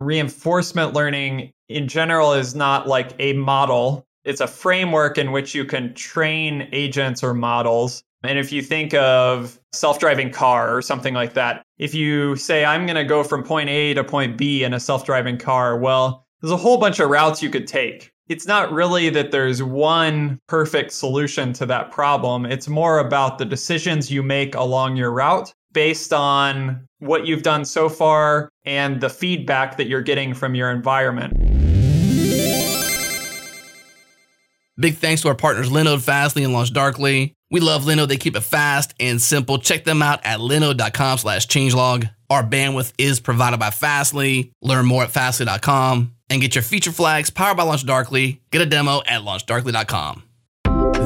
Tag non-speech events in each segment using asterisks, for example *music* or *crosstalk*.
reinforcement learning in general is not like a model. It's a framework in which you can train agents or models. And if you think of self-driving car or something like that, if you say I'm going to go from point A to point B in a self-driving car, well, there's a whole bunch of routes you could take. It's not really that there's one perfect solution to that problem. It's more about the decisions you make along your route based on what you've done so far and the feedback that you're getting from your environment. Big thanks to our partners Linode, Fastly, and LaunchDarkly. We love Linode. They keep it fast and simple. Check them out at linode.com slash changelog. Our bandwidth is provided by Fastly. Learn more at fastly.com and get your feature flags powered by LaunchDarkly. Get a demo at launchdarkly.com.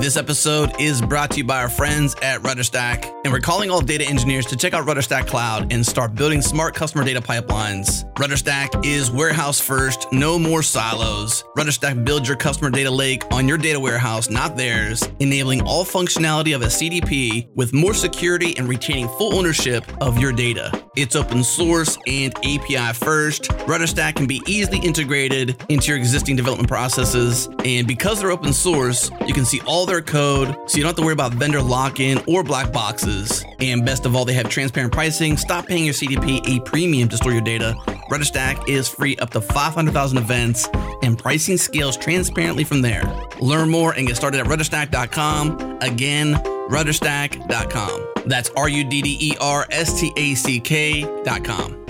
This episode is brought to you by our friends at RudderStack, and we're calling all data engineers to check out RudderStack Cloud and start building smart customer data pipelines. RudderStack is warehouse first, no more silos. RudderStack builds your customer data lake on your data warehouse, not theirs, enabling all functionality of a CDP with more security and retaining full ownership of your data. It's open source and API first. RudderStack can be easily integrated into your existing development processes, and because they're open source, you can see all their code so you don't have to worry about vendor lock in or black boxes. And best of all, they have transparent pricing. Stop paying your CDP a premium to store your data. RudderStack is free up to 500,000 events, and pricing scales transparently from there. Learn more and get started at rudderstack.com. Again, rudderstack.com. That's R U D D E R S T A C K.com.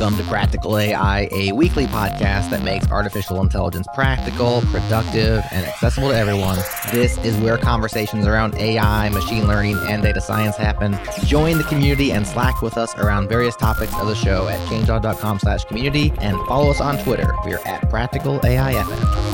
Welcome to Practical AI, a weekly podcast that makes artificial intelligence practical, productive, and accessible to everyone. This is where conversations around AI, machine learning, and data science happen. Join the community and Slack with us around various topics of the show at changelog.com slash community and follow us on Twitter. We're at Practical AIFM.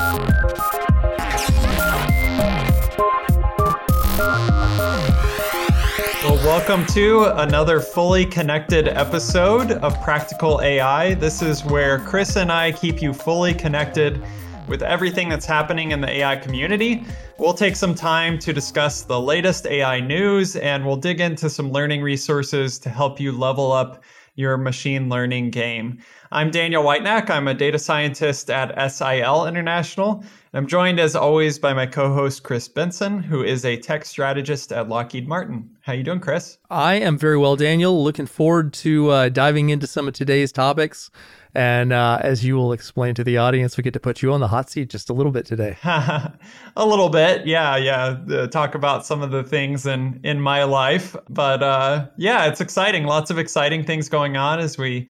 Welcome to another fully connected episode of Practical AI. This is where Chris and I keep you fully connected with everything that's happening in the AI community. We'll take some time to discuss the latest AI news and we'll dig into some learning resources to help you level up your machine learning game. I'm Daniel Whitenack. I'm a data scientist at SIL International. I'm joined as always by my co-host Chris Benson, who is a tech strategist at Lockheed Martin. How you doing, Chris? I am very well, Daniel. Looking forward to uh, diving into some of today's topics. And uh, as you will explain to the audience, we get to put you on the hot seat just a little bit today. *laughs* a little bit, yeah, yeah. Uh, talk about some of the things in in my life, but uh, yeah, it's exciting. Lots of exciting things going on as we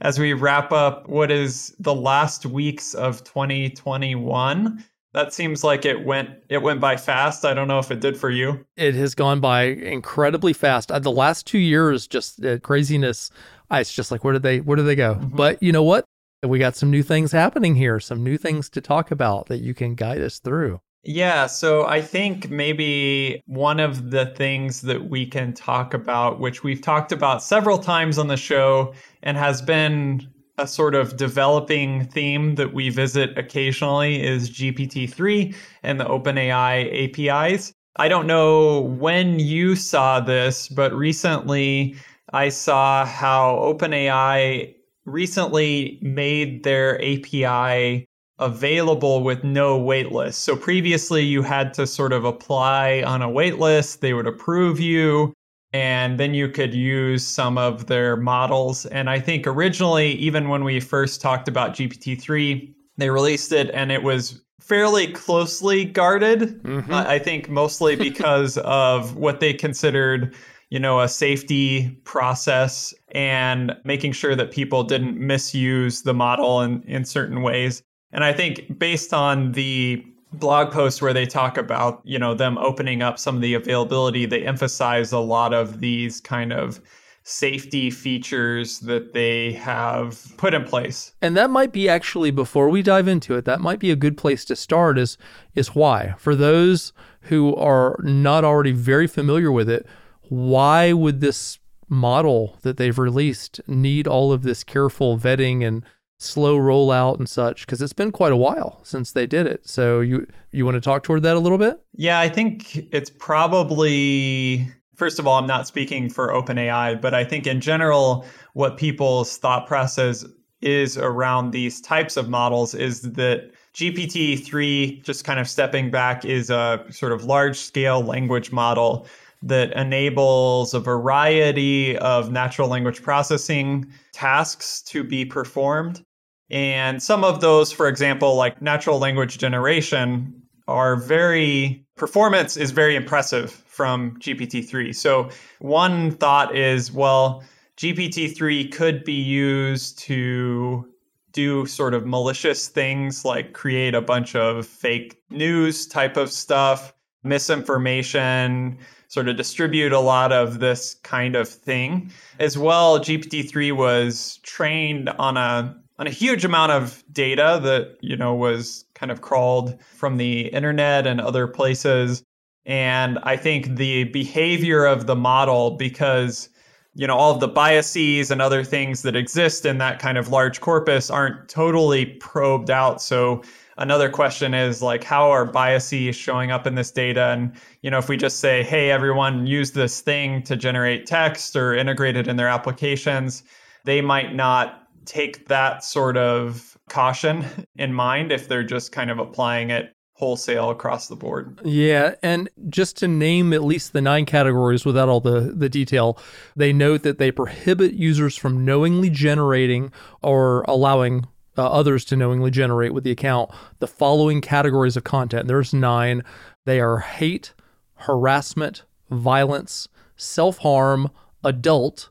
as we wrap up what is the last weeks of 2021 that seems like it went it went by fast. I don't know if it did for you. It has gone by incredibly fast. Uh, the last two years just uh, craziness it's just like where did they where did they go? Mm-hmm. but you know what? We got some new things happening here some new things to talk about that you can guide us through yeah, so I think maybe one of the things that we can talk about, which we've talked about several times on the show and has been a sort of developing theme that we visit occasionally, is GPT 3 and the OpenAI APIs. I don't know when you saw this, but recently I saw how OpenAI recently made their API available with no waitlist. So previously you had to sort of apply on a waitlist, they would approve you, and then you could use some of their models. And I think originally, even when we first talked about GPT-3, they released it and it was fairly closely guarded. Mm-hmm. I think mostly *laughs* because of what they considered you know, a safety process and making sure that people didn't misuse the model in, in certain ways. And I think based on the blog post where they talk about, you know, them opening up some of the availability, they emphasize a lot of these kind of safety features that they have put in place. And that might be actually before we dive into it, that might be a good place to start is is why. For those who are not already very familiar with it, why would this model that they've released need all of this careful vetting and slow rollout and such because it's been quite a while since they did it. So you you want to talk toward that a little bit? Yeah, I think it's probably first of all, I'm not speaking for OpenAI, but I think in general, what people's thought process is around these types of models is that GPT-3, just kind of stepping back, is a sort of large scale language model that enables a variety of natural language processing tasks to be performed. And some of those, for example, like natural language generation, are very, performance is very impressive from GPT-3. So one thought is, well, GPT-3 could be used to do sort of malicious things like create a bunch of fake news type of stuff, misinformation, sort of distribute a lot of this kind of thing. As well, GPT-3 was trained on a on a huge amount of data that, you know, was kind of crawled from the internet and other places. And I think the behavior of the model because you know all of the biases and other things that exist in that kind of large corpus aren't totally probed out so another question is like how are biases showing up in this data and you know if we just say hey everyone use this thing to generate text or integrate it in their applications they might not take that sort of caution in mind if they're just kind of applying it wholesale across the board. Yeah, and just to name at least the nine categories without all the the detail, they note that they prohibit users from knowingly generating or allowing uh, others to knowingly generate with the account the following categories of content. There's nine. They are hate, harassment, violence, self-harm, adult,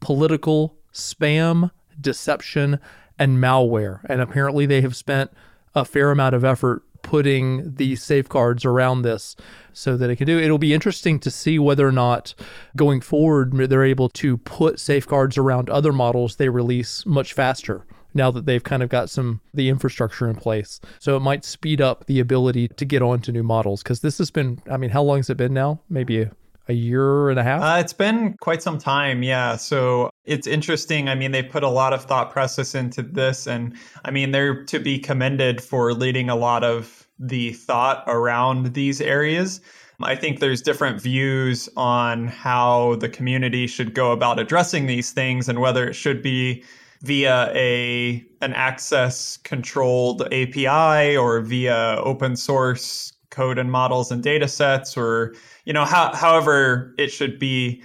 political, spam, deception, and malware. And apparently they have spent a fair amount of effort putting the safeguards around this so that it can do. It'll be interesting to see whether or not going forward they're able to put safeguards around other models they release much faster now that they've kind of got some the infrastructure in place. So it might speed up the ability to get onto new models because this has been I mean how long has it been now? Maybe a, a year and a half? Uh, it's been quite some time, yeah. So it's interesting. I mean, they put a lot of thought process into this, and I mean, they're to be commended for leading a lot of the thought around these areas. I think there's different views on how the community should go about addressing these things and whether it should be via a an access controlled API or via open source code and models and data sets or you know how, however it should be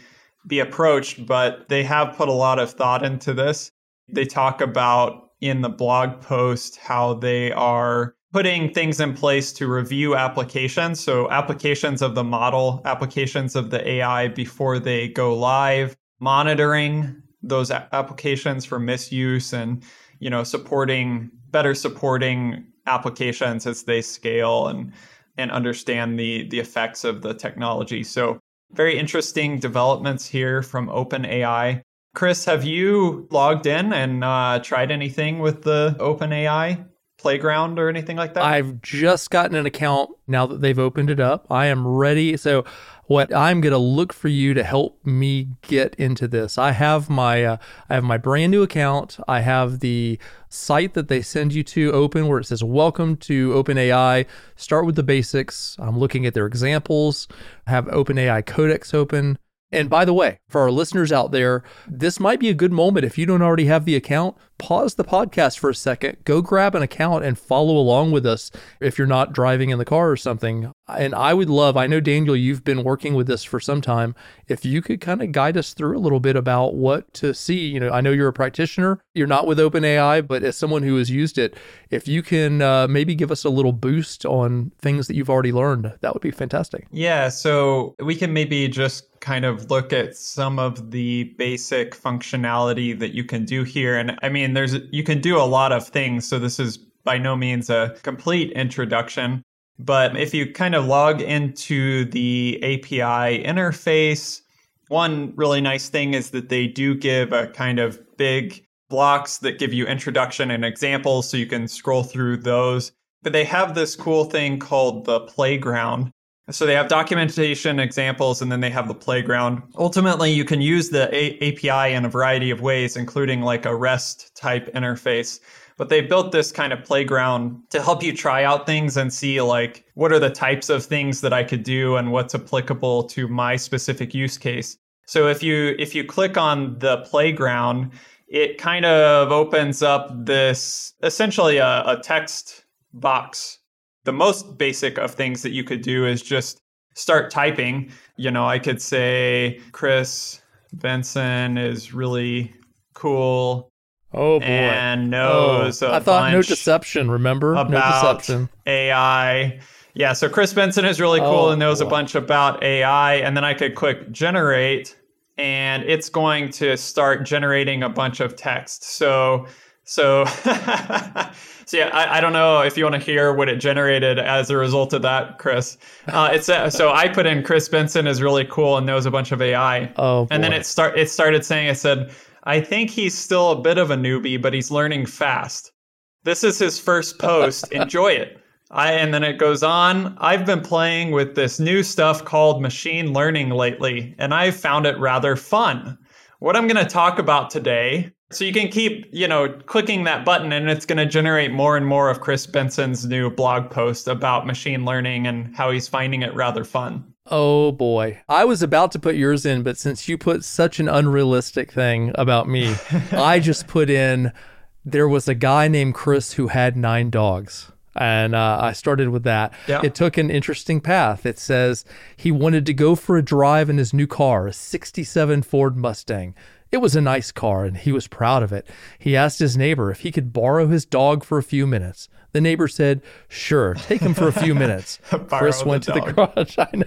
be approached but they have put a lot of thought into this they talk about in the blog post how they are putting things in place to review applications. So, applications of the model, applications of the AI before they go live, monitoring those applications for misuse and you know supporting better supporting applications as they scale and and understand the the effects of the technology so very interesting developments here from openai chris have you logged in and uh, tried anything with the openai playground or anything like that? I've just gotten an account now that they've opened it up. I am ready. So what I'm going to look for you to help me get into this. I have my uh, I have my brand new account. I have the site that they send you to open where it says welcome to OpenAI. Start with the basics. I'm looking at their examples. I have OpenAI Codex open. And by the way, for our listeners out there, this might be a good moment if you don't already have the account pause the podcast for a second, go grab an account and follow along with us if you're not driving in the car or something. And I would love, I know, Daniel, you've been working with this for some time. If you could kind of guide us through a little bit about what to see. You know, I know you're a practitioner, you're not with OpenAI, but as someone who has used it, if you can uh, maybe give us a little boost on things that you've already learned, that would be fantastic. Yeah. So we can maybe just kind of look at some of the basic functionality that you can do here. And I mean, there's you can do a lot of things. So this is by no means a complete introduction. But if you kind of log into the API interface, one really nice thing is that they do give a kind of big blocks that give you introduction and examples so you can scroll through those. But they have this cool thing called the playground so they have documentation examples and then they have the playground. Ultimately, you can use the a- API in a variety of ways, including like a REST type interface. But they built this kind of playground to help you try out things and see like what are the types of things that I could do and what's applicable to my specific use case. So if you if you click on the playground, it kind of opens up this essentially a, a text box. The most basic of things that you could do is just start typing. You know, I could say Chris Benson is really cool Oh boy. and knows oh, a I thought no deception, remember? no about deception. AI. Yeah, so Chris Benson is really cool Oh, and knows a bunch about AI. And then I could click generate, and it's going to start generating a bunch of text. So, so, *laughs* so yeah, I, I don't know if you want to hear what it generated as a result of that, Chris. *laughs* Uh, it's uh, so I put in Chris Benson is really cool and knows a bunch of AI. Oh boy. And then it start it started saying it said, I think he's still a bit of a newbie, but he's learning fast. This is his first post. *laughs* Enjoy it. I and then it goes on. I've been playing with this new stuff called machine learning lately, and I've found it rather fun. What I'm going to talk about today, so you can keep, you know, clicking that button and it's going to generate more and more of Chris Benson's new blog post about machine learning and how he's finding it rather fun. Oh boy. I was about to put yours in, but since you put such an unrealistic thing about me, *laughs* I just put in there was a guy named Chris who had nine dogs. And uh, I started with that. Yeah. It took an interesting path. It says he wanted to go for a drive in his new car, a 67 Ford Mustang. It was a nice car and he was proud of it. He asked his neighbor if he could borrow his dog for a few minutes. The neighbor said, Sure, take him for a few *laughs* minutes. Chris went the to the garage. *laughs* I know.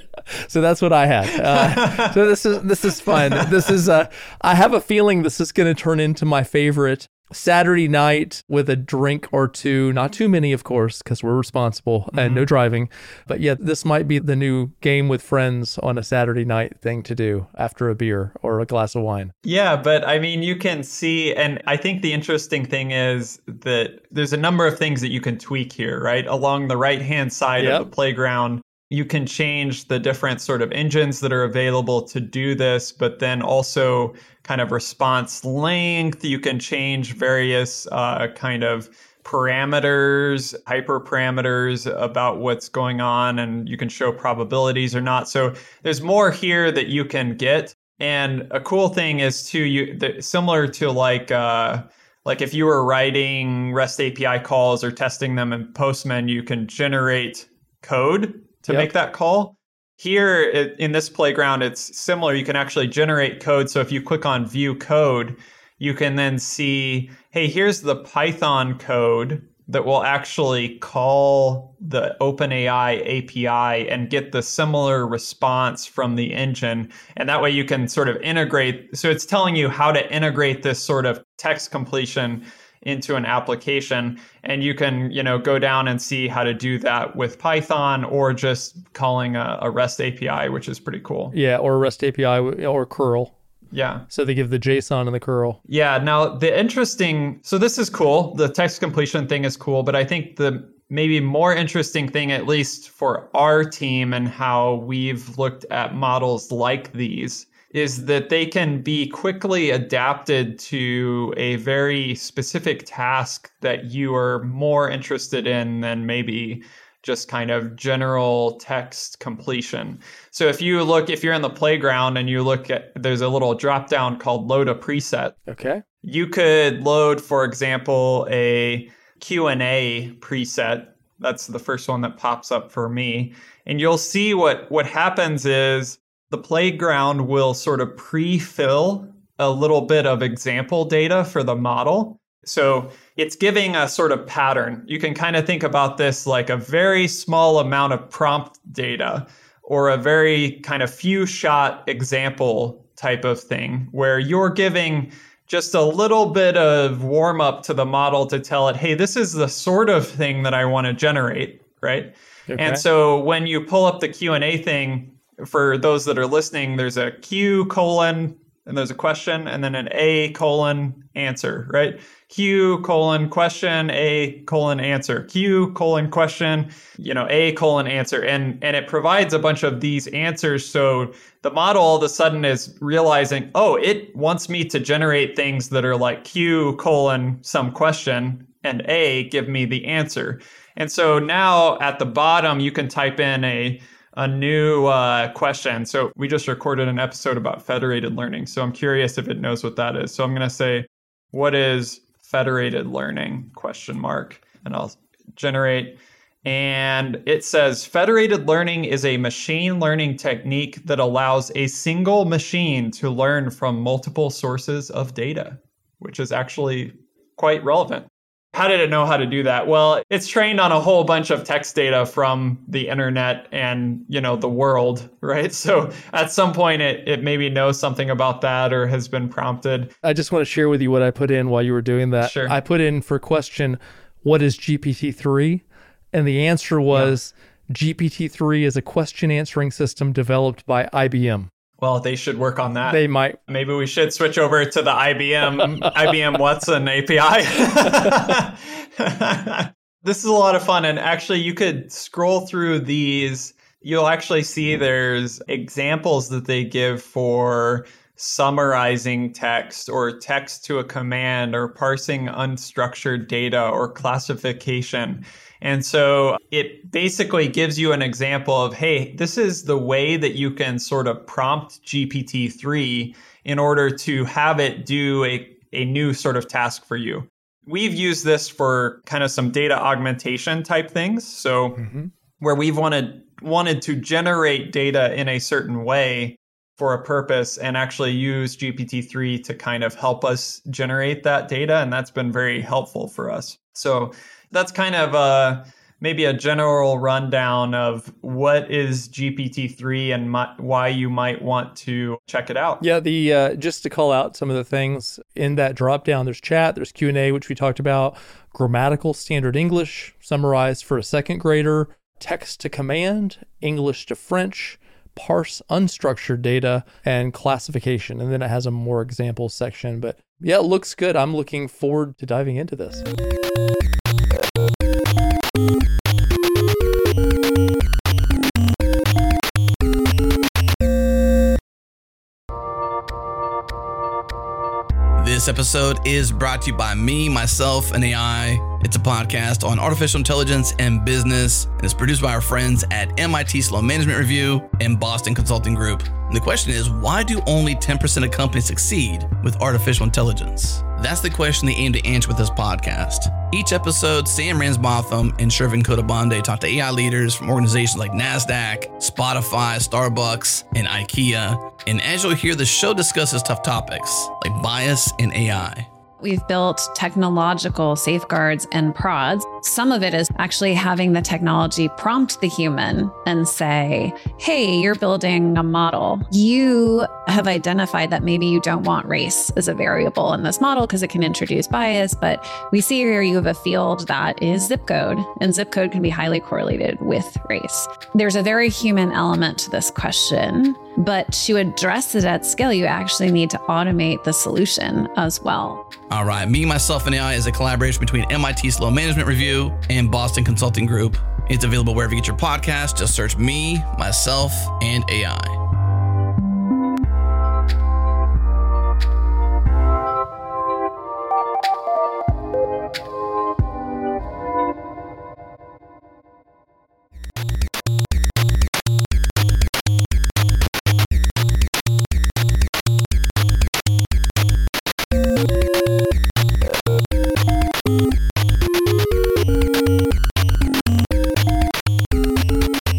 So that's what I had. Uh, so this is this is fun. This is uh, I have a feeling this is going to turn into my favorite Saturday night with a drink or two. Not too many, of course, because we're responsible and no mm-hmm. driving. But yeah, this might be the new game with friends on a Saturday night thing to do after a beer or a glass of wine. Yeah, but I mean, you can see, and I think the interesting thing is that there's a number of things that you can tweak here, right? Along the right hand side Yep. of the playground, you can change the different sort of engines that are available to do this, but then also kind of response length. You can change various uh, kind of parameters, hyperparameters about what's going on, and you can show probabilities or not. So there's more here that you can get. And a cool thing is too, you the, similar to like uh, like if you were writing REST API calls or testing them in Postman, you can generate code to Yep. make that call. Here in this playground, it's similar. You can actually generate code. So if you click on View Code, you can then see, hey, here's the Python code that will actually call the OpenAI API and get the similar response from the engine. And that way you can sort of integrate. So it's telling you how to integrate this sort of text completion into an application and you can you know go down and see how to do that with python or just calling a, a rest api which is pretty cool Yeah, or a REST API or curl. yeah So they give the JSON and the curl. yeah now the interesting so this is cool the text completion thing is cool but i think the maybe more interesting thing at least for our team and how we've looked at models like these is that they can be quickly adapted to a very specific task that you are more interested in than maybe just kind of general text completion. So if you look if you're in the playground and you look at there's a little drop down called load a preset Okay. you could load for example a q&a preset that's the first one that pops up for me and you'll see what what happens is the playground will sort of pre-fill a little bit of example data for the model so it's giving a sort of pattern you can kind of think about this like a very small amount of prompt data or a very kind of few shot example type of thing where you're giving just a little bit of warm up to the model to tell it, hey, this is the sort of thing that I want to generate, right? Okay. And so when you pull up the Q&A thing, for those that are listening, there's a Q colon and there's a question and then an A colon answer, right? Q colon question, A colon answer, Q colon question, you know, A colon answer. And and it provides a bunch of these answers. So the model all of a sudden is realizing, oh, it wants me to generate things that are like Q colon some question and A give me the answer. And so now at the bottom, you can type in a a new uh, question. So we just recorded an episode about federated learning. So I'm curious if it knows what that is. So I'm going to say, what is federated learning? Question mark, and I'll generate. And it says federated learning is a machine learning technique that allows a single machine to learn from multiple sources of data, which is actually quite relevant. How did it know how to do that? Well, it's trained on a whole bunch of text data from the internet and, you know, the world, right? *laughs* So at some point it, it maybe knows something about that or has been prompted. I just want to share with you what I put in while you were doing that. Sure. I put in for question, what is GPT-3? And the answer was yeah. GPT-3 is a question answering system developed by IBM. Well, they should work on that. They might. Maybe we should switch over to the IBM *laughs* IBM Watson API. *laughs* this is a lot of fun, and actually, you could scroll through these. You'll actually see there's examples that they give for summarizing text or text to a command or parsing unstructured data or classification. And so it basically gives you an example of hey, this is the way that you can sort of prompt GPT 3 in order to have it do a, a new sort of task for you. We've used this for kind of some data augmentation type things. So mm-hmm. where we've wanted wanted to generate data in a certain way for a purpose and actually use GPT-3 to kind of help us generate that data and that's been very helpful for us. So that's kind of a maybe a general rundown of what is GPT-3 and my, why you might want to check it out. Yeah, the uh, just to call out some of the things in that drop down. There's chat, there's Q and A, which we talked about, grammatical standard English summarized for a second grader, text to command, English to French. Parse unstructured data and classification. And then it has a more example section. But yeah, it looks good. I'm looking forward to diving into this. This episode is brought to you by me, myself, and AI. It's a podcast on artificial intelligence and business, and it's produced by our friends at MIT Sloan Management Review and Boston Consulting Group. And the question is why do only 10% of companies succeed with artificial intelligence? That's the question they aim to answer with this podcast. Each episode, Sam Ransbotham and Shervin Khodabandeh talk to AI leaders from organizations like NASDAQ, Spotify, Starbucks, and IKEA. And as you'll hear, the show discusses tough topics like bias and AI. We've built technological safeguards and prods. Some of it is actually having the technology prompt the human and say, hey, you're building a model. You have identified that maybe you don't want race as a variable in this model because it can introduce bias. But we see here you have a field that is zip code, and zip code can be highly correlated with race. There's a very human element to this question. But to address it at scale, you actually need to automate the solution as well. All right. Me, Myself, and AI is a collaboration between MIT Sloan Management Review and Boston Consulting Group. It's available wherever you get your podcast. Just search me, myself, and AI.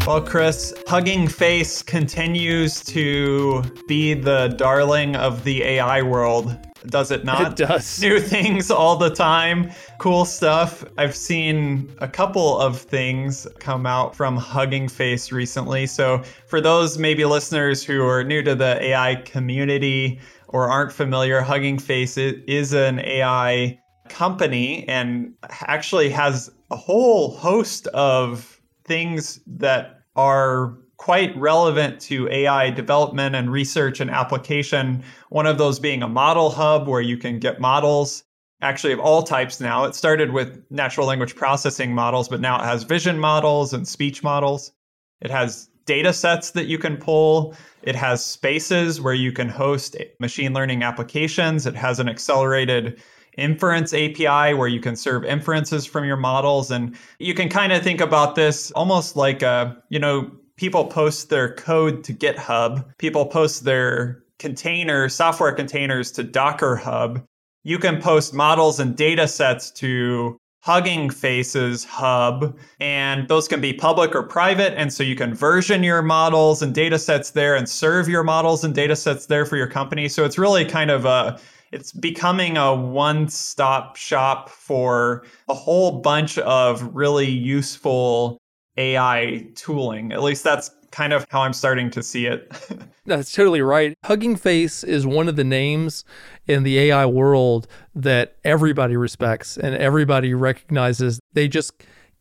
Chris. Hugging Face continues to be the darling of the AI world. Does it not? It does. *laughs* New things all the time, cool stuff. I've seen a couple of things come out from Hugging Face recently. So, for those maybe listeners who are new to the AI community or aren't familiar, Hugging Face is an AI company and actually has a whole host of things that are quite relevant to AI development and research and application. One of those being a model hub where you can get models actually of all types now. It started with natural language processing models, but now it has vision models and speech models. It has data sets that you can pull. It has spaces where you can host machine learning applications. It has an accelerated inference API where you can serve inferences from your models. And you can kind of think about this almost like a, you know, people post their code to GitHub, people post their container, software containers to Docker Hub. You can post models and data sets to Hugging Faces hub, and those can be public or private. And so you can version your models and data sets there and serve your models and data sets there for your company. So it's really kind of a it's becoming a one-stop shop for a whole bunch of really useful AI tooling. At least that's kind of how I'm starting to see it. *laughs* That's totally right. Hugging Face is one of the names in the AI world that everybody respects and everybody recognizes. They just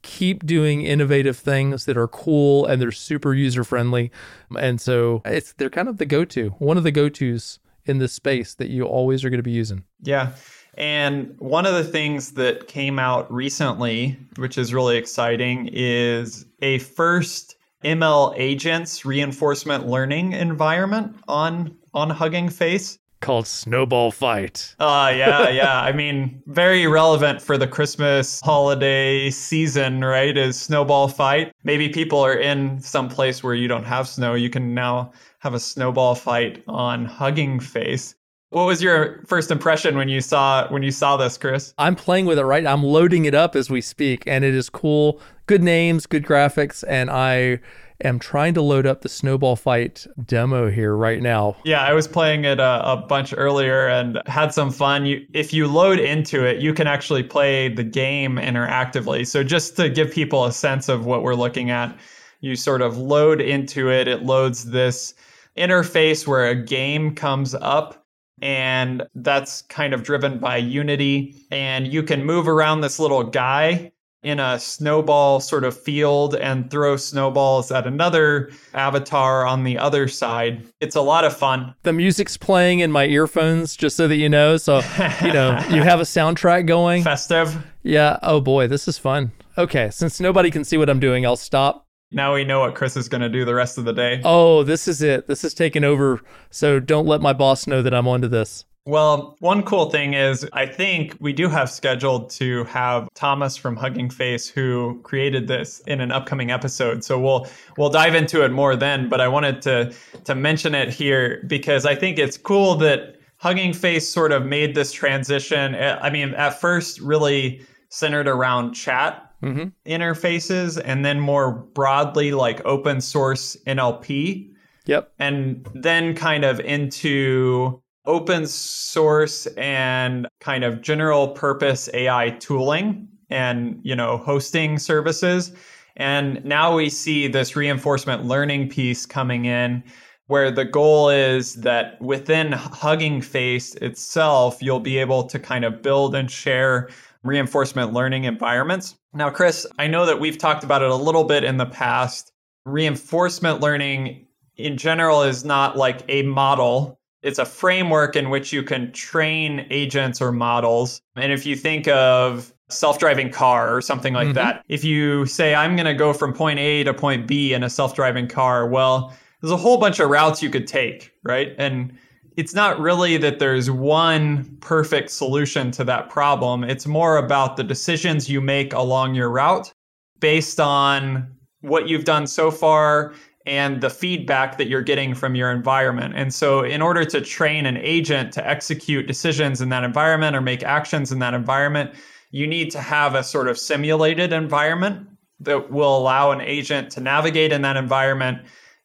keep doing innovative things that are cool and they're super user friendly. And so it's they're kind of the go-to, one of the go-tos in this space that you always are going to be using. Yeah. And one of the things that came out recently, which is really exciting, is a first ML agents reinforcement learning environment on on Hugging Face called Snowball Fight. Uh yeah, yeah. I mean, very relevant for the Christmas holiday season, right? Is Snowball Fight. Maybe people are in some place where you don't have snow. You can now have a snowball fight on Hugging Face. What was your first impression when you saw when you saw this, Chris? I'm playing with it right. I'm loading it up as we speak, and it is cool. Good names, good graphics, and I am trying to load up the snowball fight demo here right now. Yeah, I was playing it a, a, bunch earlier and had some fun. You, if you load into it, you can actually play the game interactively. So just to give people a sense of what we're looking at, you sort of load into it. It loads this interface where a game comes up and that's kind of driven by Unity. And you can move around this little guy in a snowball sort of field and throw snowballs at another avatar on the other side. It's a lot of fun. The music's playing in my earphones, just so that you know. So, you know, *laughs* you have a soundtrack going. Festive. Yeah. Oh boy, this is fun. Okay. Since nobody can see what I'm doing, I'll stop. Now we know what Chris is going to do the rest of the day. Oh, this is it. This is taking over. So don't let my boss know that I'm onto this. Well, one cool thing is I think we do have scheduled to have Thomas from Hugging Face who created this in an upcoming episode. So we'll we'll dive into it more then, but I wanted to to mention it here because I think it's cool that Hugging Face sort of made this transition. I mean, at first really centered around chat mm-hmm. interfaces and then more broadly like open source NLP. Yep. And then kind of into open source and kind of general purpose AI tooling and, you know, hosting services. And now we see this reinforcement learning piece coming in where the goal is that within Hugging Face itself, you'll be able to kind of build and share reinforcement learning environments. Now, Chris, I know that we've talked about it a little bit in the past. Reinforcement learning in general is not like a model it's a framework in which you can train agents or models. And if you think of self-driving car or something like mm-hmm. that, if you say I'm going to go from point A to point B in a self-driving car, well, there's a whole bunch of routes you could take, right? And it's not really that there's one perfect solution to that problem. It's more about the decisions you make along your route based on what you've done so far and the feedback that you're getting from your environment. And so, in order to train an agent to execute decisions in that environment or make actions in that environment, you need to have a sort of simulated environment that will allow an agent to navigate in that environment,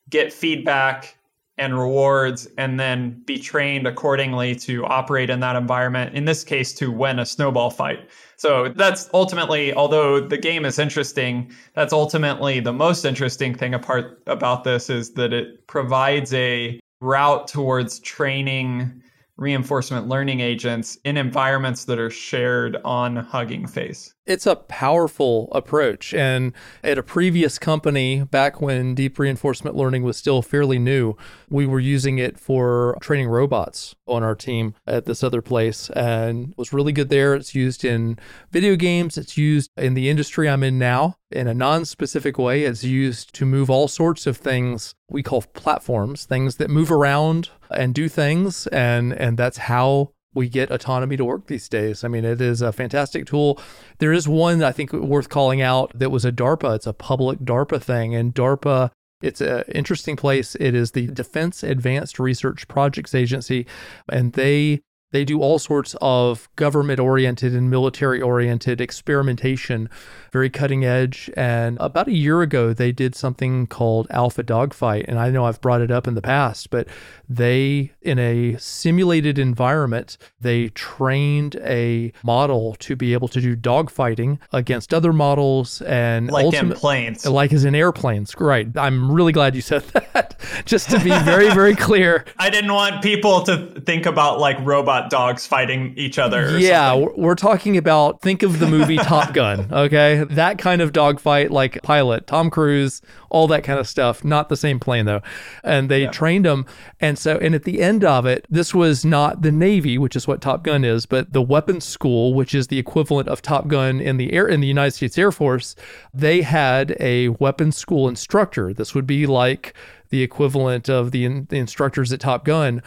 get feedback and rewards, and then be trained accordingly to operate in that environment. In this case, to win a snowball fight. So that's ultimately, although the game is interesting, that's ultimately the most interesting thing apart about this is that it provides a route towards training reinforcement learning agents in environments that are shared on Hugging Face. It's a powerful approach. And at a previous company, back when deep reinforcement learning was still fairly new, we were using it for training robots on our team at this other place and was really good there. It's used in video games, it's used in the industry I'm in now in a non specific way. It's used to move all sorts of things we call platforms, things that move around and do things. And, and that's how we get autonomy to work these days. I mean, it is a fantastic tool. There is one I think worth calling out that was a DARPA. It's a public DARPA thing, and DARPA. It's an interesting place. It is the Defense Advanced Research Projects Agency, and they they do all sorts of government oriented and military oriented experimentation, very cutting edge. And about a year ago, they did something called Alpha Dogfight. And I know I've brought it up in the past, but they, in a simulated environment, they trained a model to be able to do dogfighting against other models and like in planes. Like as in airplanes. Right. I'm really glad you said *laughs* that. Just to be very, very clear. *laughs* I didn't want people to think about like robot dogs fighting each other. yeah, something. we're talking about think of the movie Top Gun, okay? That kind of dogfight like pilot, Tom Cruise, all that kind of stuff. Not the same plane though. And they yeah. trained him. and so and at the end of it, this was not the Navy, which is what Top Gun is, but the weapons school, which is the equivalent of Top Gun in the air in the United States Air Force. They had a weapons school instructor. This would be like the equivalent of the, the instructors at Top Gun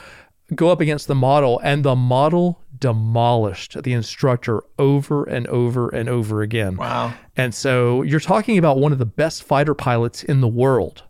go up against the model, and the model demolished the instructor over and over and over again. Wow. And so you're talking about one of the best fighter pilots in the world,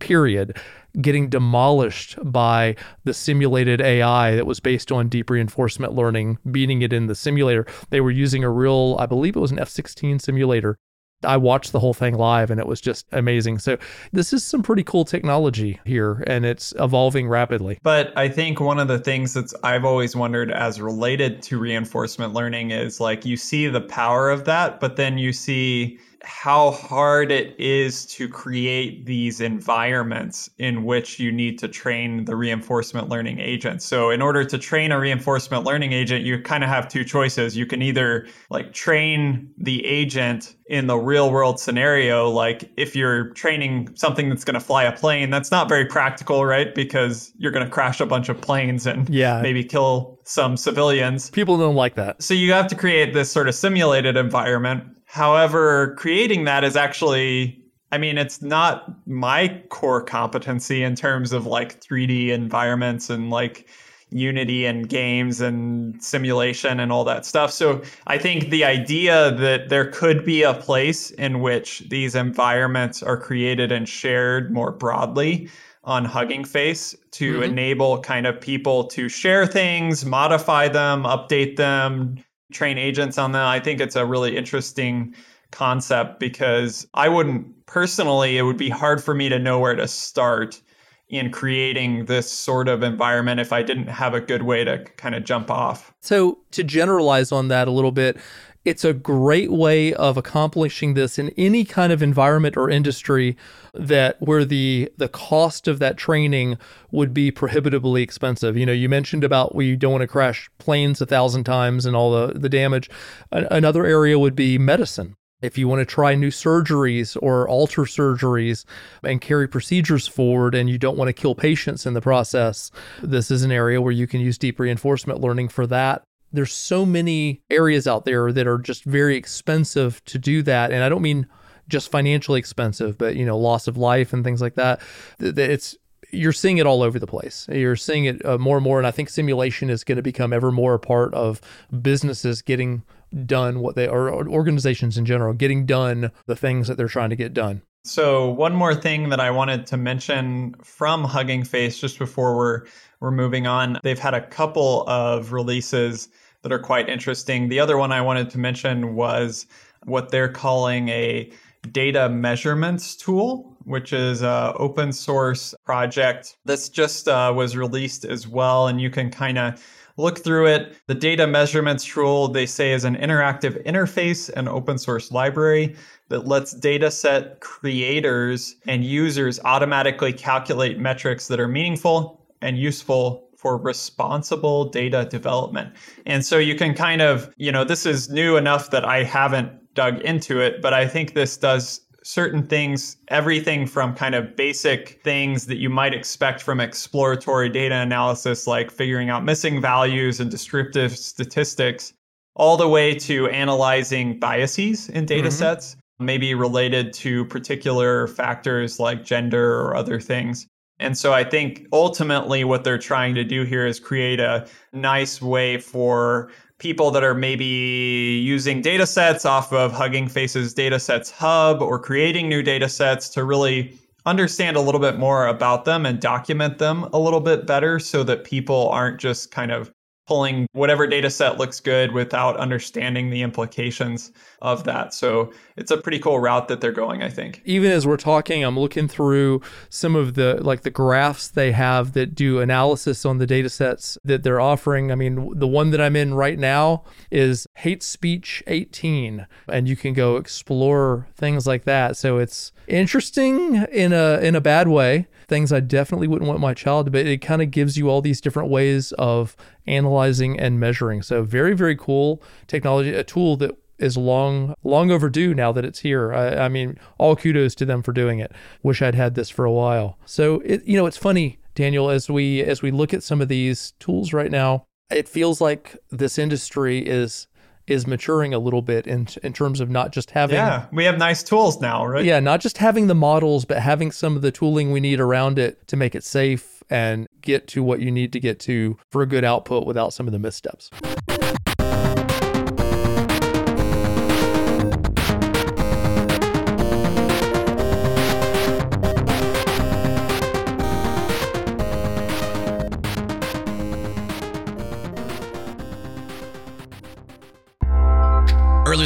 period, getting demolished by the simulated AI that was based on deep reinforcement learning, beating it in the simulator. They were using a real, I believe it was an F 16 simulator I watched the whole thing live and it was just amazing. So, this is some pretty cool technology here and it's evolving rapidly. But I think one of the things that I've always wondered as related to reinforcement learning is like you see the power of that, but then you see how hard it is to create these environments in which you need to train the reinforcement learning agent. So in order to train a reinforcement learning agent, you kind of have two choices. You can either like train the agent in the real world scenario, like if you're training something that's going to fly a plane, that's not very practical, right? Because you're going to crash a bunch of planes and yeah. maybe kill some civilians. People don't like that. So you have to create this sort of simulated environment However, creating that is actually, I mean, it's not my core competency in terms of like 3D environments and like Unity and games and simulation and all that stuff. So I think the idea that there could be a place in which these environments are created and shared more broadly on Hugging Face to mm-hmm. enable kind of people to share things, modify them, update them, train agents on that. I think it's a really interesting concept because I wouldn't personally, it would be hard for me to know where to start in creating this sort of environment if I didn't have a good way to kind of jump off. So, to generalize on that a little bit, it's a great way of accomplishing this in any kind of environment or industry that where the the cost of that training would be prohibitively expensive. You know, you mentioned about we don't want to crash planes a thousand times and all the, the damage. Another area would be medicine. If you want to try new surgeries or alter surgeries and carry procedures forward and you don't want to kill patients in the process, this is an area where you can use deep reinforcement learning for that there's so many areas out there that are just very expensive to do that. And i don't mean just financially expensive but you know loss of life and things like that it's you're seeing it all over the place. You're seeing it uh, more and more. And i think simulation is going to become ever more a part of businesses getting done what they or organizations in general getting done the things that they're trying to get done. So one more thing that I wanted to mention from Hugging Face just before we're we're moving on. They've had a couple of releases that are quite interesting. The other one I wanted to mention was what they're calling a data measurements tool, which is an open source project. This just uh, was released as well, and you can kind of look through it. The data measurements tool, they say, is an interactive interface and open source library that lets dataset creators and users automatically calculate metrics that are meaningful and useful for responsible data development. And so you can kind of, you know, this is new enough that I haven't dug into it, but I think this does certain things, everything from kind of basic things that you might expect from exploratory data analysis, like figuring out missing values and descriptive statistics, all the way to analyzing biases in data mm-hmm. sets, maybe related to particular factors like gender or other things. And so I think ultimately what they're trying to do here is create a nice way for people that are maybe using data sets off of Hugging Faces Datasets Hub or creating new data sets to really understand a little bit more about them and document them a little bit better so that people aren't just kind of pulling whatever data set looks good without understanding the implications of that. So it's a pretty cool route that they're going, I think. Even as we're talking, I'm looking through some of the like the graphs they have that do analysis on the data sets that they're offering. I mean, the one that I'm in right now is hate speech 18 and you can go explore things like that. So it's interesting in a in a bad way things I definitely wouldn't want my child to, but it kind of gives you all these different ways of analyzing and measuring. So very, very cool technology, a tool that is long, long overdue now that it's here. I, I mean, all kudos to them for doing it. Wish I'd had this for a while. So it, you know, it's funny, Daniel, as we as we look at some of these tools right now, it feels like this industry is is maturing a little bit in in terms of not just having Yeah, we have nice tools now, right? yeah, not just having the models, but having some of the tooling we need around it to make it safe and get to what you need to get to for a good output without some of the missteps.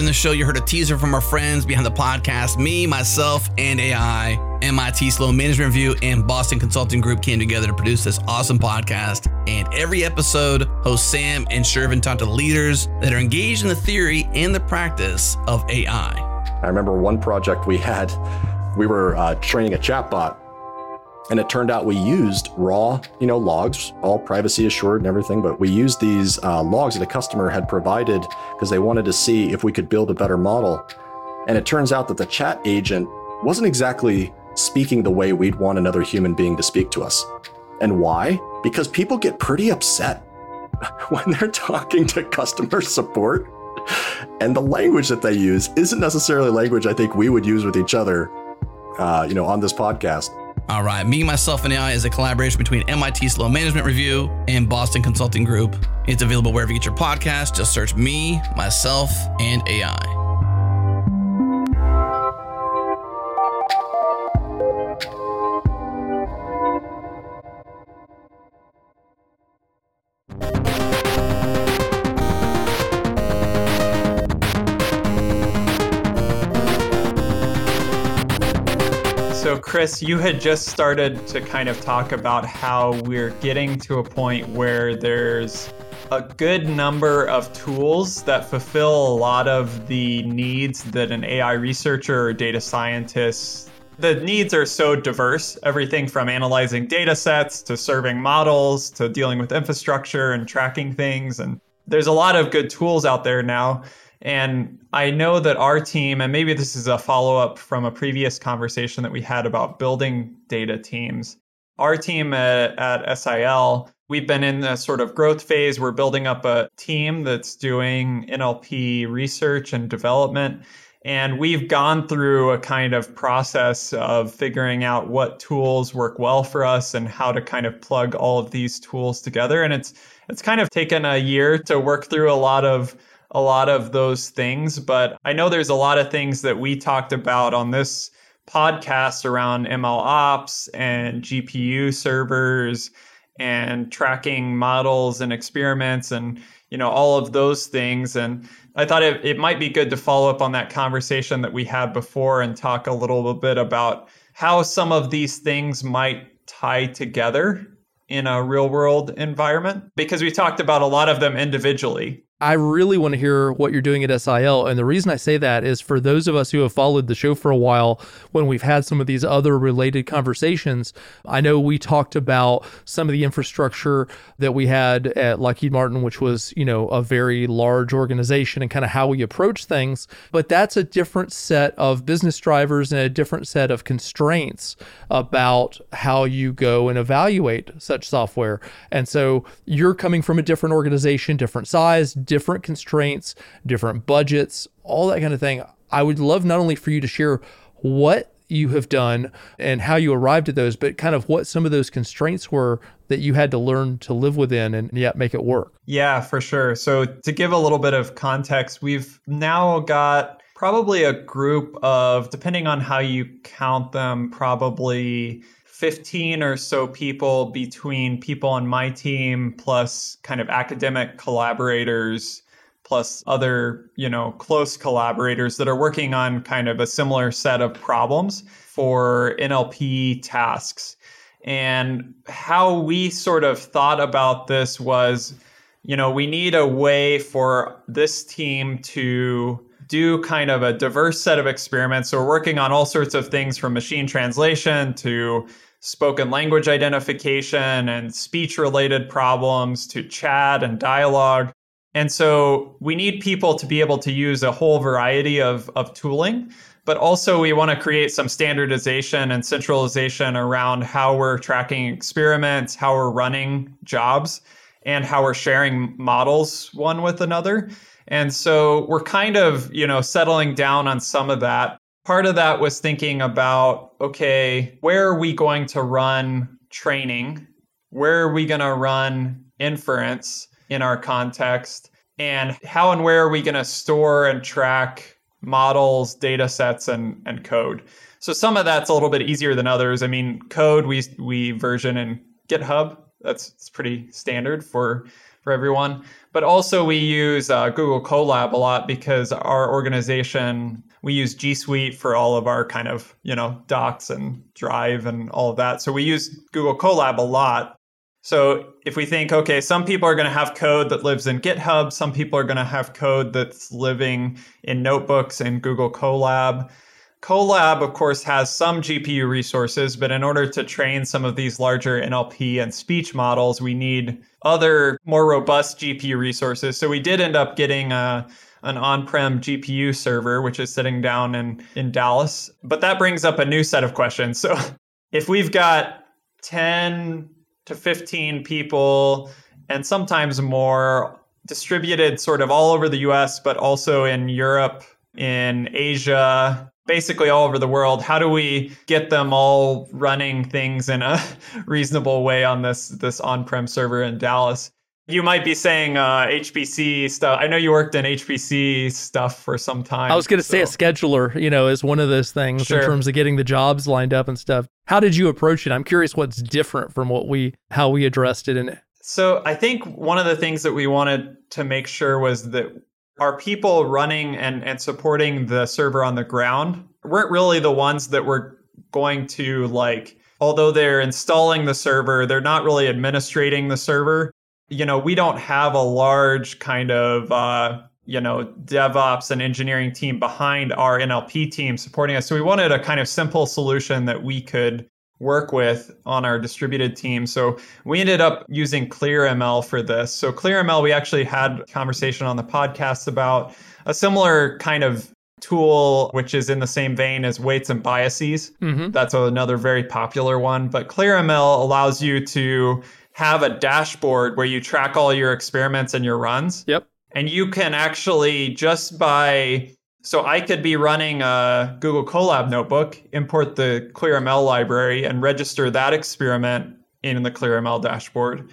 In the show, you heard a teaser from our friends behind the podcast. Me, myself, and AI, MIT Sloan Management Review, and Boston Consulting Group came together to produce this awesome podcast. And every episode, host Sam and Shervin talk to leaders that are engaged in the theory and the practice of AI. I remember one project we had, we were uh, training a chatbot and it turned out we used raw, you know, logs, all privacy assured and everything. But we used these uh, logs that a customer had provided because they wanted to see if we could build a better model. And it turns out that the chat agent wasn't exactly speaking the way we'd want another human being to speak to us. And why? Because people get pretty upset *laughs* when they're talking to customer support. And the language that they use isn't necessarily language I think we would use with each other, uh, you know, on this podcast. All right, Me, Myself, and AI is a collaboration between MIT Sloan Management Review and Boston Consulting Group. It's available wherever you get your podcast. Just search me, myself, and AI. So, Chris, you had just started to kind of talk about how we're getting to a point where there's a good number of tools that fulfill a lot of the needs that an AI researcher or data scientist the needs are so diverse. Everything from analyzing data sets to serving models to dealing with infrastructure and tracking things. And there's a lot of good tools out there now and I know that our team, and maybe this is a follow up from a previous conversation that we had about building data teams. Our team at, at SIL, we've been in a sort of growth phase. We're building up a team that's doing NLP research and development. And we've gone through a kind of process of figuring out what tools work well for us and how to kind of plug all of these tools together. And it's it's kind of taken a year to work through a lot of a lot of those things, but I know there's a lot of things that we talked about on this podcast around ML ops and GPU servers and tracking models and experiments and you know all of those things. And i thought it, it might be good to follow up on that conversation that we had before and talk a little bit about how some of these things might tie together in a real world environment because we talked about a lot of them individually I really want to hear what you're doing at SIL. And the reason I say that is for those of us who have followed the show for a while, when we've had some of these other related conversations, I know we talked about some of the infrastructure that we had at Lockheed Martin, which was, you know, a very large organization and kind of how we approach things. But that's a different set of business drivers and a different set of constraints about how you go and evaluate such software. And so you're coming from a different organization, different size, different constraints, different budgets, all that kind of thing. I would love not only for you to share what you have done and how you arrived at those, but kind of what some of those constraints were that you had to learn to live within and yet make it work. Yeah, for sure. So, to give a little bit of context, we've now got probably a group of, depending on how you count them, probably 15 or so people between people on my team plus kind of academic collaborators plus other, you know, close collaborators that are working on kind of a similar set of problems for NLP tasks. And how we sort of thought about this was, you know, we need a way for this team to do kind of a diverse set of experiments. So we're working on all sorts of things from machine translation to spoken language identification and speech related problems to chat and dialogue. And so we need people to be able to use a whole variety of, of tooling, but also we want to create some standardization and centralization around how we're tracking experiments, how we're running jobs, and how we're sharing models one with another. And so we're kind of, you know, settling down on some of that. Part of that was thinking about, okay, where are we going to run training? Where are we going to run inference in our context? And how and where are we going to store and track models, data sets, and, and code? So some of that's a little bit easier than others. I mean, code we we version in GitHub. That's it's pretty standard for for everyone. But also, we use uh, Google Colab a lot because our organization we use G Suite for all of our kind of you know docs and Drive and all of that. So we use Google Colab a lot. So if we think, okay, some people are going to have code that lives in GitHub, some people are going to have code that's living in notebooks in Google Colab. Colab, of course, has some GPU resources, but in order to train some of these larger NLP and speech models, we need other more robust GPU resources. So we did end up getting a, an on-prem GPU server, which is sitting down in, in Dallas. But that brings up a new set of questions. *laughs* So if we've got 10 to 15 people and sometimes more distributed sort of all over the US, but also in Europe, in Asia, basically all over the world. How do we get them all running things in a *laughs* reasonable way on this this on-prem server in Dallas? You might be saying uh, HPC stuff. I know you worked in HPC stuff for some time. I was going to so. say a scheduler, you know, is one of those things sure. in terms of getting the jobs lined up and stuff. How did you approach it? I'm curious what's different from what we how we addressed it in so I think one of the things that we wanted to make sure was that our people running and, and supporting the server on the ground? Weren't really the ones that were going to like although they're installing the server they're not really administrating the server. You know we don't have a large kind of uh, you know devops and engineering team behind our nlp team supporting us. So we wanted a kind of simple solution that we could work with on our distributed team. So we ended up using ClearML for this. So ClearML, we actually had a conversation on the podcast about a similar kind of tool, which is in the same vein as weights and biases. Mm-hmm. That's another very popular one. But ClearML allows you to have a dashboard where you track all your experiments and your runs. Yep. And you can actually just by so I could be running a Google Colab notebook, import the ClearML library, and register that experiment in the ClearML dashboard.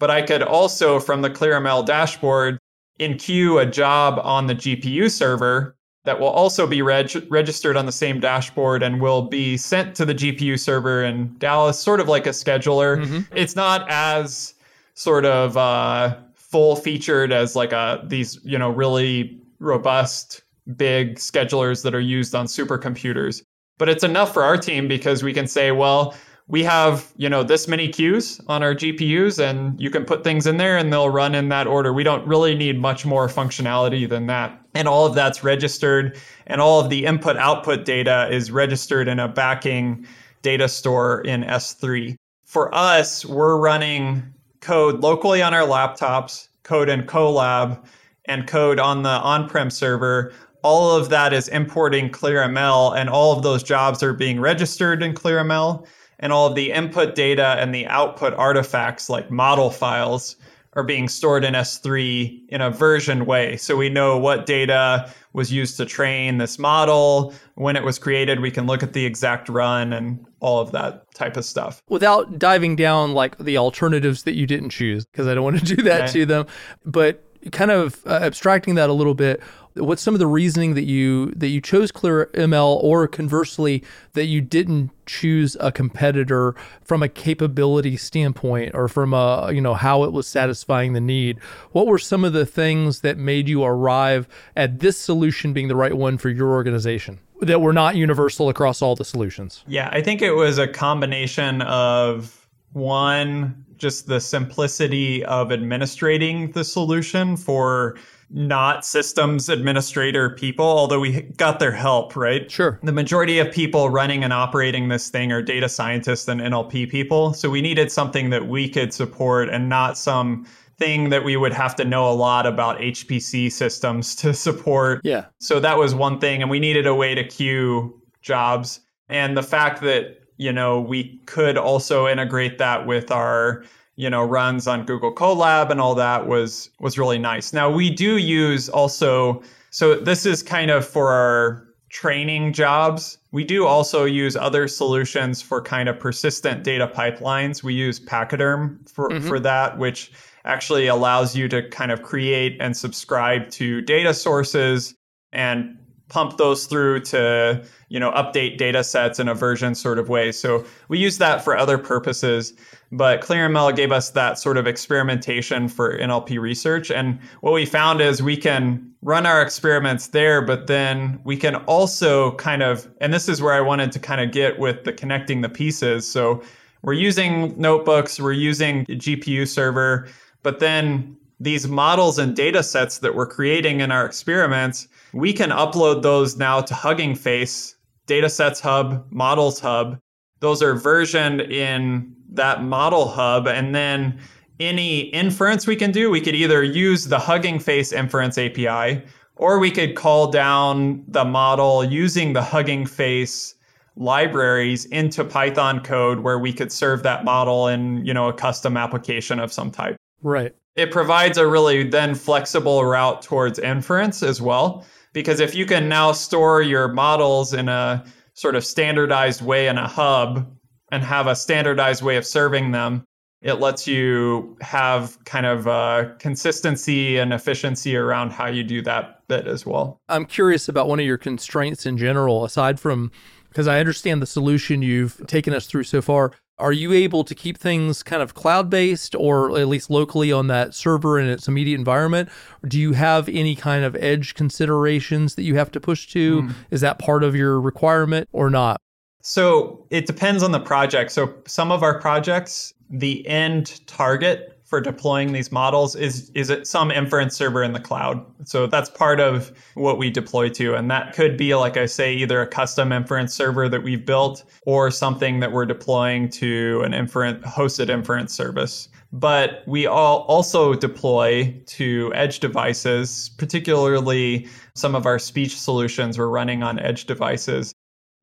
But I could also, from the ClearML dashboard, enqueue a job on the GPU server that will also be reg- registered on the same dashboard and will be sent to the GPU server in Dallas, sort of like a scheduler. Mm-hmm. It's not as sort of uh, full featured as like a these you know really robust big schedulers that are used on supercomputers. But it's enough for our team because we can say, well, we have, you know, this many queues on our GPUs and you can put things in there and they'll run in that order. We don't really need much more functionality than that. And all of that's registered and all of the input output data is registered in a backing data store in S3. For us, we're running code locally on our laptops, code in Colab, and code on the on-prem server all of that is importing ClearML, and all of those jobs are being registered in ClearML, and all of the input data and the output artifacts like model files are being stored in S3 in a version way. So we know what data was used to train this model, when it was created, we can look at the exact run and all of that type of stuff. Without diving down like the alternatives that you didn't choose, because I don't want to do that Okay. to them, but kind of uh, abstracting that a little bit, what's some of the reasoning that you that you chose ClearML or conversely that you didn't choose a competitor from a capability standpoint or from a you know how it was satisfying the need? What were some of the things that made you arrive at this solution being the right one for your organization that were not universal across all the solutions? Yeah, I think it was a combination of one, just the simplicity of administrating the solution for not systems administrator people, although we got their help, right? sure The majority of people running and operating this thing are data scientists and NLP people. So we needed something that we could support and not some thing that we would have to know a lot about HPC systems to support. yeah So that was one thing. And we needed a way to queue jobs. And the fact that, you know, we could also integrate that with our, you know, runs on Google Colab and all that was was really nice. Now we do use also so this is kind of for our training jobs. We do also use other solutions for kind of persistent data pipelines. We use Pachyderm for, mm-hmm. for that, which actually allows you to kind of create and subscribe to data sources and pump those through to you know update data sets in a version sort of way. So we use that for other purposes but clearml gave us that sort of experimentation for nlp research. And what we found is we can run our experiments there but then we can also kind of and this is where i wanted to kind of get with the connecting the pieces. So we're using notebooks we're using gpu server but then these models and data sets that we're creating in our experiments, we can upload those now to Hugging Face, Datasets Hub, Models Hub. Those are versioned in that model hub. And then any inference we can do, we could either use the Hugging Face inference API, or we could call down the model using the Hugging Face libraries into Python code where we could serve that model in, you know, a custom application of some type right it provides a really then flexible route towards inference as well. Because if you can now store your models in a sort of standardized way in a hub and have a standardized way of serving them, it lets you have kind of uh, consistency and efficiency around how you do that bit as well. I'm curious about one of your constraints in general, aside from because I understand the solution you've taken us through so far. Are you able to keep things kind of cloud based or at least locally on that server in its immediate environment? Or do you have any kind of edge considerations that you have to push to? Hmm. Is that part of your requirement or not? So it depends on the project. So some of our projects, the end target for deploying these models is is it some inference server in the cloud. So that's part of what we deploy to, and that could be like I say, either a custom inference server that we've built or something that we're deploying to an inference hosted inference service. But we all also deploy to edge devices, particularly some of our speech solutions we're running on edge devices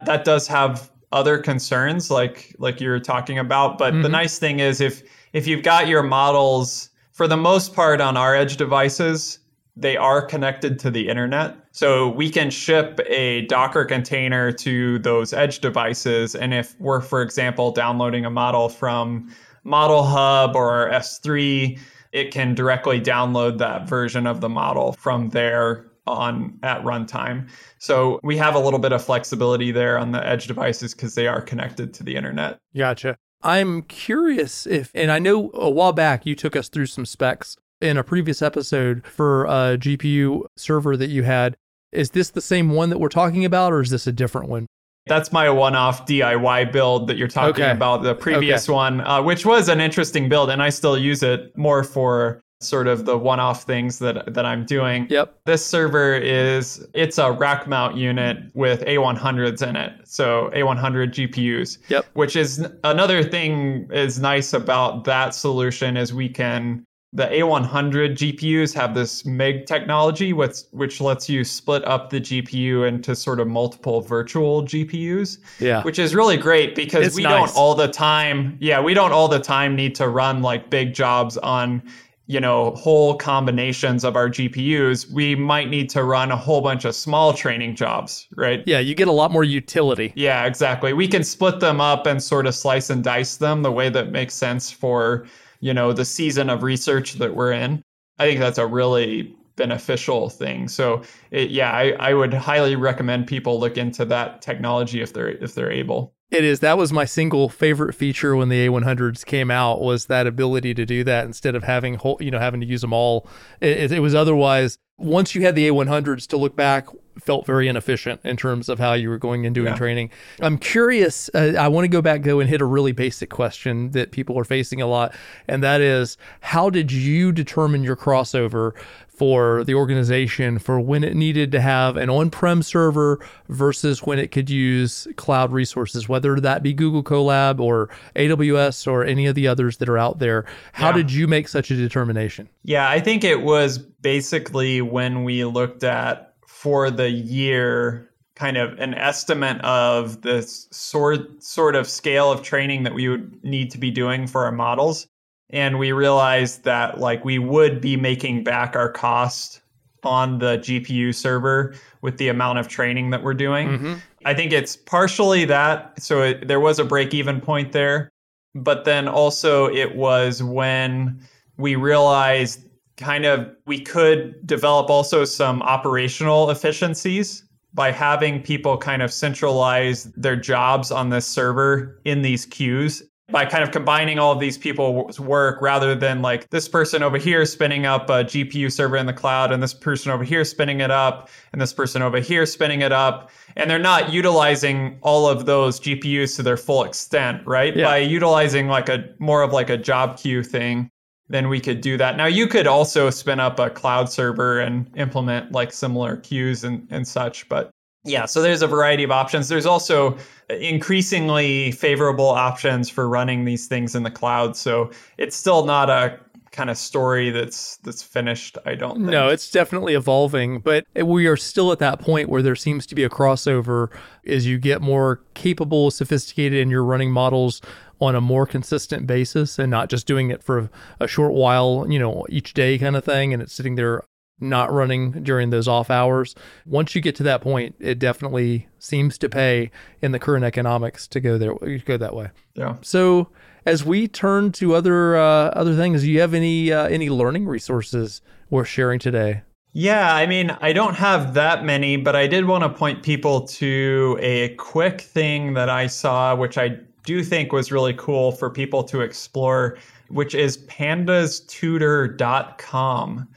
that does have other concerns like like you're talking about but the mm-hmm. nice thing is if if you've got your models for the most part on our edge devices they are connected to the internet so we can ship a docker container to those edge devices and if we're for example downloading a model from model hub or s3 it can directly download that version of the model from there on at runtime. So we have a little bit of flexibility there on the edge devices because they are connected to the internet. Gotcha. I'm curious if, and I know a while back you took us through some specs in a previous episode for a GPU server that you had. Is this the same one that we're talking about, or is this a different one? That's my one-off DIY build that you're talking Okay. about. The previous one, uh, which was an interesting build, and I still use it more for sort of the one-off things that that I'm doing. Yep. This server is it's a rack mount unit with A100s in it. So A100 GPUs. Yep. Which is another thing is nice about that solution is we can the A100 GPUs have this MIG technology which which lets you split up the GPU into sort of multiple virtual GPUs Yeah. which is really great because It's we nice. don't all the time yeah we don't all the time need to run like big jobs on you know, whole combinations of our GPUs, we might need to run a whole bunch of small training jobs, right? Yeah, you get a lot more utility. Yeah, exactly. We can split them up and sort of slice and dice them the way that makes sense for, you know, the season of research that we're in. I think that's a really beneficial thing. So, it, yeah, I, I would highly recommend people look into that technology if they're if they're able. It is. That was my single favorite feature when the A100s came out was that ability to do that instead of having whole, you know, having to use them all. It, it was otherwise once you had the A100s to look back felt very inefficient in terms of how you were going and doing yeah. training. I'm curious. Uh, I want to go back, go and hit a really basic question that people are facing a lot, and that is, how did you determine your crossover for the organization for when it needed to have an on-prem server versus when it could use cloud resources, whether that be Google Colab or AWS or any of the others that are out there. How yeah. did you make such a determination? Yeah, I think it was basically when we looked at for the year kind of an estimate of the sort sort of scale of training that we would need to be doing for our models and we realized that like we would be making back our cost on the GPU server with the amount of training that we're doing. Mm-hmm. I think it's partially that. So it, there was a break even point there. But then also it was when we realized kind of we could develop also some operational efficiencies by having people kind of centralize their jobs on this server in these queues by kind of combining all of these people's work rather than like this person over here spinning up a GPU server in the cloud and this person over here spinning it up and this person over here spinning it up. And they're not utilizing all of those GPUs to their full extent, right? Yeah. By utilizing like a more of like a job queue thing, then we could do that. Now you could also spin up a cloud server and implement like similar queues and, and such, but yeah, so there's a variety of options. There's also uh, increasingly favorable options for running these things in the cloud. So it's still not a kind of story that's that's finished i don't think. no it's definitely evolving but we are still at that point where there seems to be a crossover as you get more capable sophisticated and you're running models on a more consistent basis and not just doing it for a short while you know each day kind of thing and it's sitting there not running during those off hours. Once you get to that point, it definitely seems to pay in the current economics to go there go that way. Yeah. So as we turn to other uh, other things, do you have any uh, any learning resources worth sharing today? Yeah, I mean, I don't have that many, but I did want to point people to a quick thing that I saw, which I do think was really cool for people to explore, which is pandastutor.com.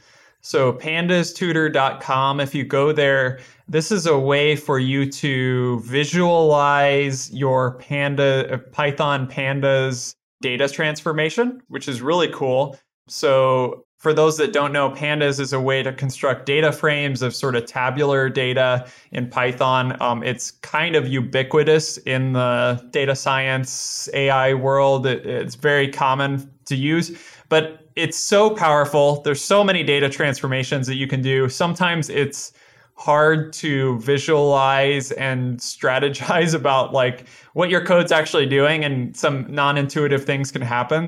So pandastutor.com, if you go there, this is a way for you to visualize your panda uh, Python pandas data transformation, which is really cool. So for those that don't know, pandas is a way to construct data frames of sort of tabular data in Python. Um, it's kind of ubiquitous in the data science AI world. It, it's very common to use, but it's so powerful. There's so many data transformations that you can do. Sometimes it's hard to visualize and strategize *laughs* about like what your code's actually doing and some non-intuitive things can happen.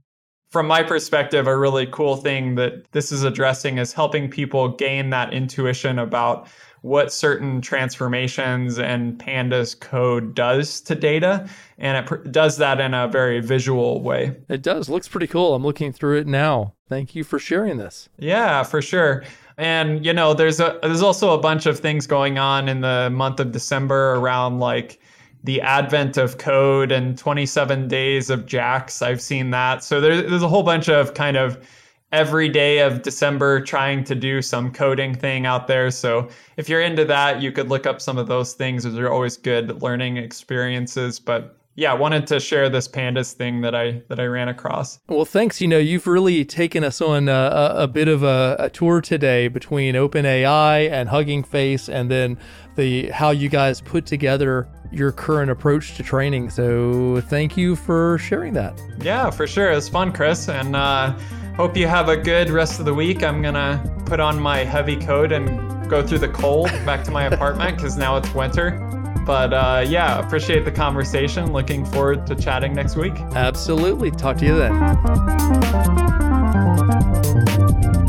From my perspective, a really cool thing that this is addressing is helping people gain that intuition about what certain transformations and pandas code does to data and it pr- does that in a very visual way. It does. Looks pretty cool. I'm looking through it now. Thank you for sharing this. Yeah for sure. And you know there's a there's also a bunch of things going on in the month of december around like the advent of code and 27 days of JAX i've seen that. So there's, there's a whole bunch of kind of every day of December trying to do some coding thing out there. So if you're into that, you could look up some of those things. Those are always good learning experiences. But yeah, wanted to share this pandas thing that I that I ran across. Well, thanks. You know, you've really taken us on a, a bit of a, a, tour today between OpenAI and Hugging Face, and then the how you guys put together your current approach to training. So, thank you for sharing that. Yeah, for sure. It was fun, Chris, and. Uh, Hope you have a good rest of the week. I'm gonna put on my heavy coat and go through the cold *laughs* back to my apartment because now it's winter. But uh, yeah, appreciate the conversation. Looking forward to chatting next week. Absolutely. Talk to you then.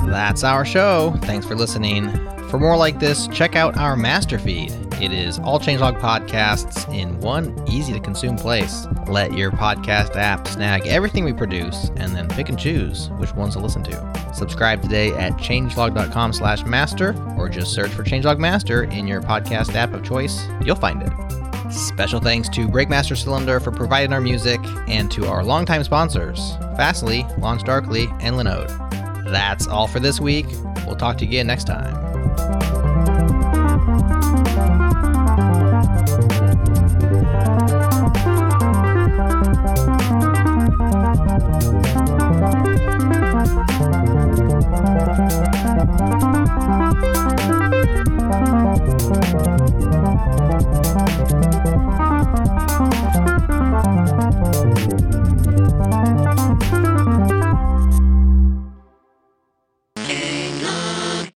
That's our show. Thanks for listening. For more like this, check out our master feed. It is all changelog podcasts in one easy to consume place. Let your podcast app snag everything we produce and then pick and choose which ones to listen to. Subscribe today at changelog.com slash master or just search for Changelog Master in your podcast app of choice. You'll find it. Special thanks to Breakmaster Cylinder for providing our music and to our longtime sponsors, Fastly, LaunchDarkly, and Linode. That's all for this week. We'll talk to you again next time.